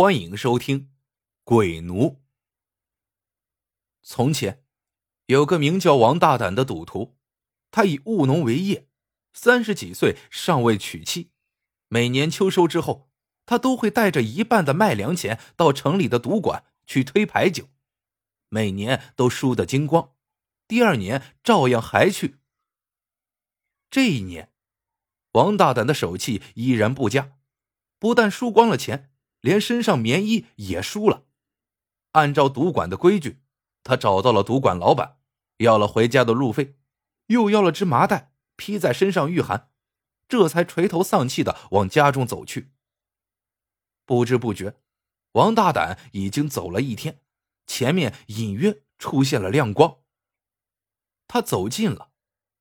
欢迎收听《鬼奴》。从前，有个名叫王大胆的赌徒，他以务农为业，三十几岁尚未娶妻。每年秋收之后，他都会带着一半的卖粮钱到城里的赌馆去推牌九，每年都输得精光。第二年照样还去。这一年，王大胆的手气依然不佳，不但输光了钱。连身上棉衣也输了。按照赌馆的规矩，他找到了赌馆老板，要了回家的路费，又要了只麻袋披在身上御寒，这才垂头丧气的往家中走去。不知不觉，王大胆已经走了一天，前面隐约出现了亮光。他走近了，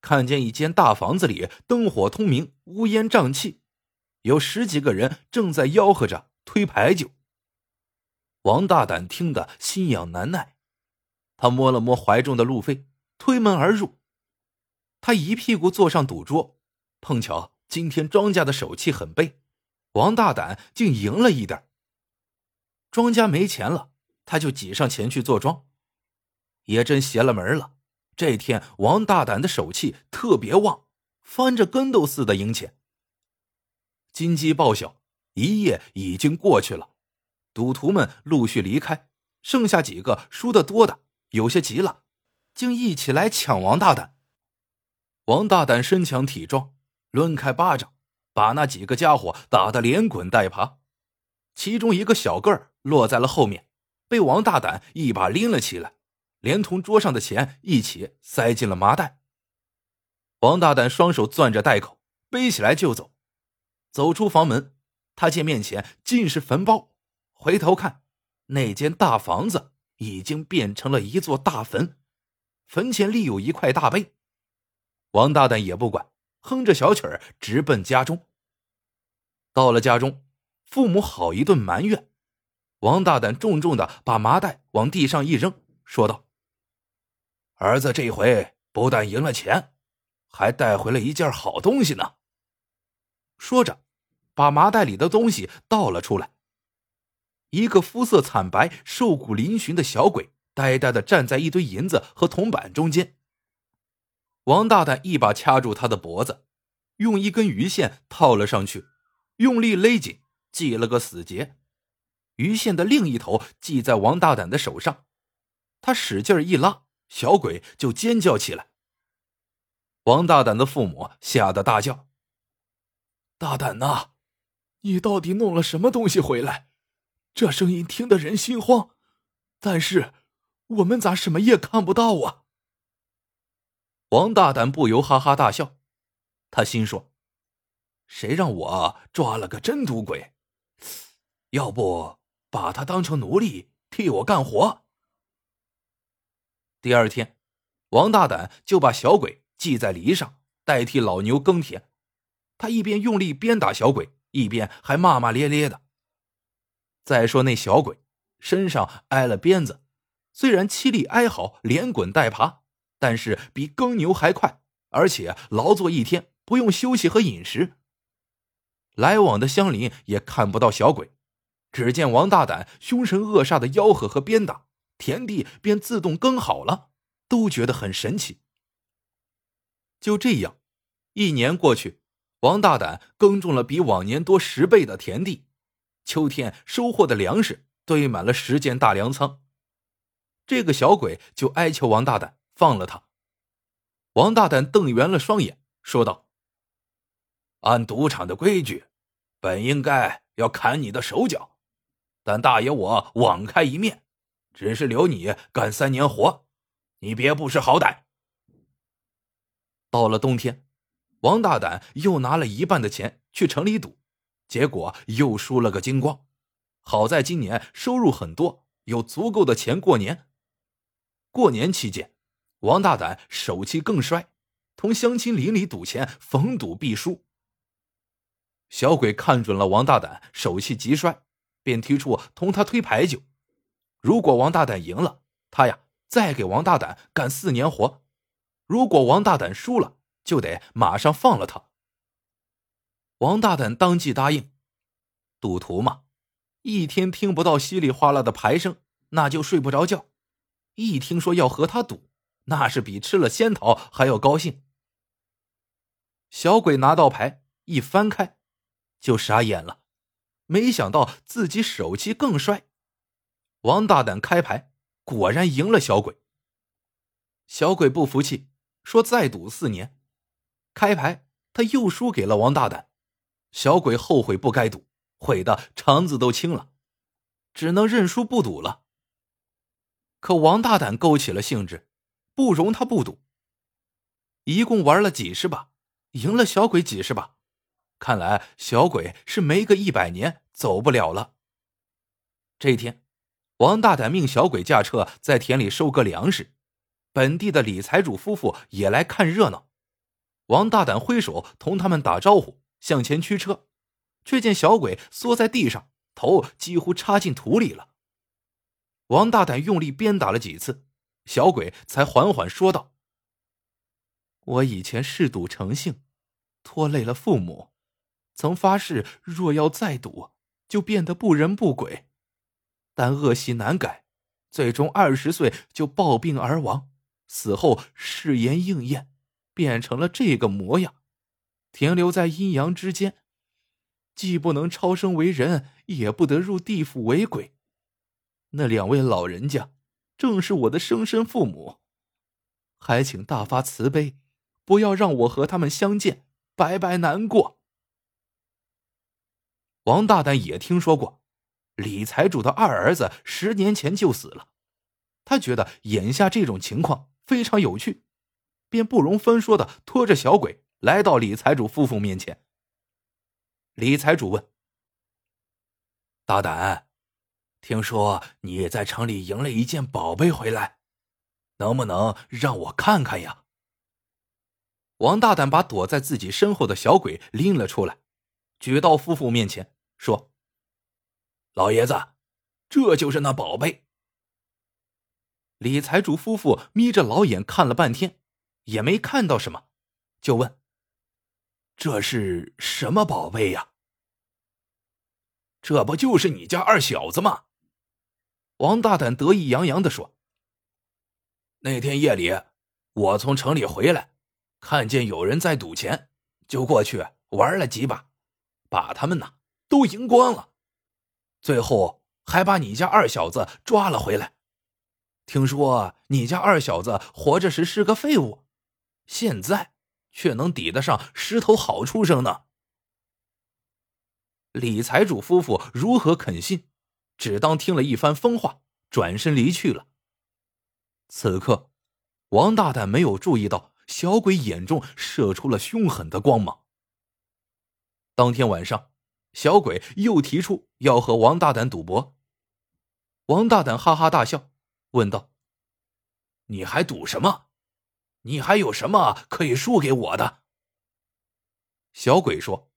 看见一间大房子里灯火通明，乌烟瘴气，有十几个人正在吆喝着。推牌九。王大胆听得心痒难耐，他摸了摸怀中的路费，推门而入。他一屁股坐上赌桌，碰巧今天庄家的手气很背，王大胆竟赢了一点。庄家没钱了，他就挤上前去坐庄，也真邪了门了。这天王大胆的手气特别旺，翻着跟斗似的赢钱。金鸡报晓。一夜已经过去了，赌徒们陆续离开，剩下几个输的多的有些急了，竟一起来抢王大胆。王大胆身强体壮，抡开巴掌，把那几个家伙打得连滚带爬。其中一个小个儿落在了后面，被王大胆一把拎了起来，连同桌上的钱一起塞进了麻袋。王大胆双手攥着袋口，背起来就走，走出房门。他见面前尽是坟包，回头看，那间大房子已经变成了一座大坟，坟前立有一块大碑。王大胆也不管，哼着小曲儿直奔家中。到了家中，父母好一顿埋怨，王大胆重重的把麻袋往地上一扔，说道：“儿子这回不但赢了钱，还带回了一件好东西呢。”说着。把麻袋里的东西倒了出来。一个肤色惨白、瘦骨嶙峋的小鬼，呆呆的站在一堆银子和铜板中间。王大胆一把掐住他的脖子，用一根鱼线套了上去，用力勒紧，系了个死结。鱼线的另一头系在王大胆的手上，他使劲一拉，小鬼就尖叫起来。王大胆的父母吓得大叫：“大胆呐！”你到底弄了什么东西回来？这声音听得人心慌，但是我们咋什么也看不到啊？王大胆不由哈哈大笑，他心说：“谁让我抓了个真赌鬼？要不把他当成奴隶替我干活？”第二天，王大胆就把小鬼系在篱上，代替老牛耕田。他一边用力鞭打小鬼。一边还骂骂咧咧的。再说那小鬼身上挨了鞭子，虽然凄厉哀嚎，连滚带爬，但是比耕牛还快，而且劳作一天不用休息和饮食。来往的乡邻也看不到小鬼，只见王大胆凶神恶煞的吆喝和鞭打，田地便自动耕好了，都觉得很神奇。就这样，一年过去。王大胆耕种了比往年多十倍的田地，秋天收获的粮食堆满了十间大粮仓。这个小鬼就哀求王大胆放了他。王大胆瞪圆了双眼，说道：“按赌场的规矩，本应该要砍你的手脚，但大爷我网开一面，只是留你干三年活，你别不识好歹。”到了冬天。王大胆又拿了一半的钱去城里赌，结果又输了个精光。好在今年收入很多，有足够的钱过年。过年期间，王大胆手气更衰，同乡亲邻里赌钱，逢赌必输。小鬼看准了王大胆手气极衰，便提出同他推牌九。如果王大胆赢了，他呀再给王大胆干四年活；如果王大胆输了，就得马上放了他。王大胆当即答应。赌徒嘛，一天听不到稀里哗啦的牌声，那就睡不着觉；一听说要和他赌，那是比吃了仙桃还要高兴。小鬼拿到牌一翻开，就傻眼了，没想到自己手气更帅。王大胆开牌，果然赢了小鬼。小鬼不服气，说再赌四年。开牌他又输给了王大胆，小鬼后悔不该赌，悔得肠子都青了，只能认输不赌了。可王大胆勾起了兴致，不容他不赌。一共玩了几十把。赢了小鬼几十把，看来小鬼是没个一百年走不了了。这一天，王大胆命小鬼驾车在田里收割粮食，本地的李财主夫妇也来看热闹。王大胆挥手同他们打招呼，向前驱车，却见小鬼缩在地上，头几乎插进土里了。王大胆用力鞭打了几次，小鬼才缓缓说道：“我以前嗜赌成性。”拖累了父母，曾发誓若要再赌，就变得不人不鬼，但恶习难改，最终二十岁就暴病而亡。死后誓言应验，变成了这个模样，停留在阴阳之间，既不能超生为人，也不得入地府为鬼。那两位老人家，正是我的生身父母，还请大发慈悲，不要让我和他们相见。白白难过。王大胆也听说过，李财主的二儿子十年前就死了，他觉得眼下这种情况非常有趣，便不容分说的拖着小鬼来到李财主夫妇面前。李财主问：“大胆，听说你在城里赢了一件宝贝回来，能不能让我看看呀？”王大胆把躲在自己身后的小鬼拎了出来，举到夫妇面前说：“老爷子，这就是那宝贝。”李财主夫妇眯着老眼看了半天，也没看到什么，就问：“这是什么宝贝呀？”“这不就是你家二小子吗？”王大胆得意洋洋的说：“那天夜里，我从城里回来。”看见有人在赌钱，就过去玩了几把，把他们呐都赢光了，最后还把你家二小子抓了回来。听说你家二小子活着时是个废物，现在却能抵得上十头好畜生呢。李财主夫妇如何肯信？只当听了一番疯话，转身离去了。此刻，王大胆没有注意到。小鬼眼中射出了凶狠的光芒。当天晚上，小鬼又提出要和王大胆赌博。王大胆哈哈大笑，问道：“你还赌什么？你还有什么可以输给我的？”小鬼说：“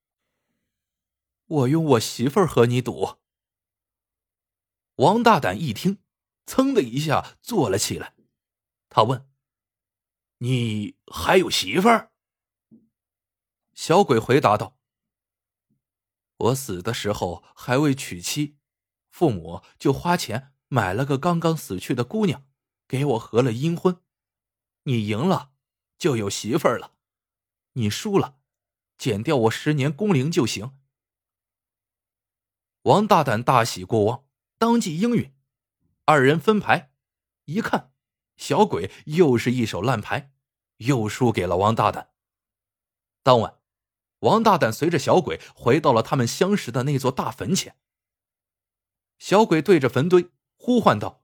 我用我媳妇儿和你赌。”王大胆一听，噌的一下坐了起来，他问。你还有媳妇儿？小鬼回答道：“我死的时候还未娶妻，父母就花钱买了个刚刚死去的姑娘，给我合了阴婚。你赢了，就有媳妇儿了；你输了，减掉我十年工龄就行。”王大胆大喜过望，当即应允。二人分牌，一看。小鬼又是一手烂牌，又输给了王大胆。当晚，王大胆随着小鬼回到了他们相识的那座大坟前。小鬼对着坟堆呼唤道：“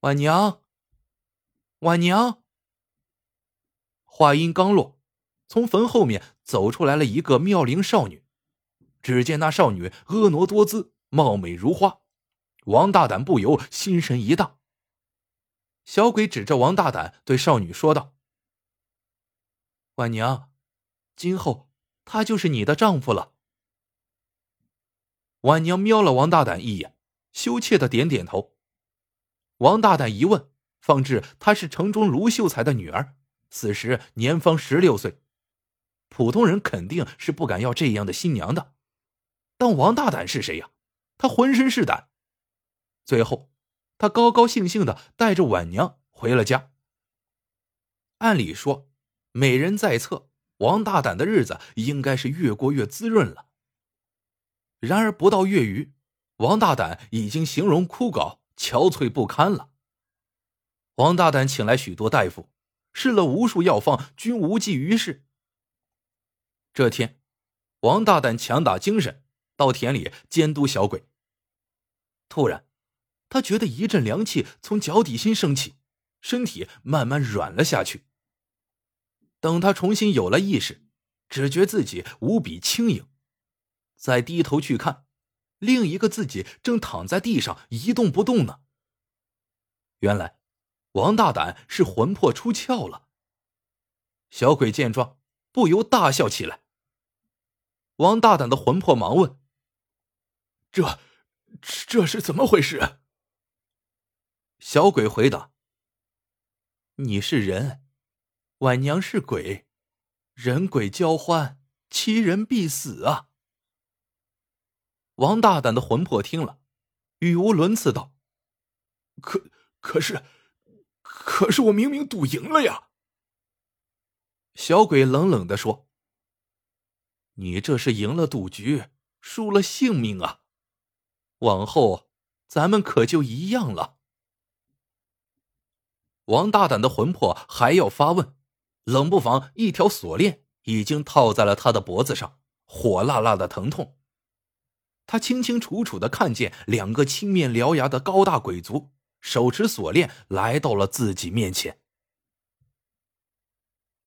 晚娘，晚娘。”话音刚落，从坟后面走出来了一个妙龄少女。只见那少女婀娜多姿，貌美如花，王大胆不由心神一荡。小鬼指着王大胆对少女说道：“婉娘，今后他就是你的丈夫了。”婉娘瞄了王大胆一眼，羞怯的点点头。王大胆一问，方知她是城中卢秀才的女儿，此时年方十六岁。普通人肯定是不敢要这样的新娘的，但王大胆是谁呀？他浑身是胆。最后，他高高兴兴的带着婉娘回了家。按理说，美人在侧，王大胆的日子应该是越过越滋润了。然而不到月余，王大胆已经形容枯槁、憔悴不堪了。王大胆请来许多大夫，试了无数药方，均无济于事。这天，王大胆强打精神，到田里监督小鬼。突然，他觉得一阵凉气从脚底心升起，身体慢慢软了下去。等他重新有了意识，只觉自己无比轻盈。再低头去看，另一个自己正躺在地上一动不动呢。原来，王大胆是魂魄出窍了。小鬼见状，不由大笑起来。王大胆的魂魄忙问：“这，这是怎么回事？”小鬼回答：“你是人。”婉娘是鬼，人鬼交欢，其人必死啊！王大胆的魂魄听了，语无伦次道：“可可是，可是我明明赌赢了呀！”小鬼冷冷的说：“你这是赢了赌局，输了性命啊！往后咱们可就一样了。”王大胆的魂魄还要发问。冷不防，一条锁链已经套在了他的脖子上，火辣辣的疼痛。他清清楚楚的看见两个青面獠牙的高大鬼族手持锁链来到了自己面前。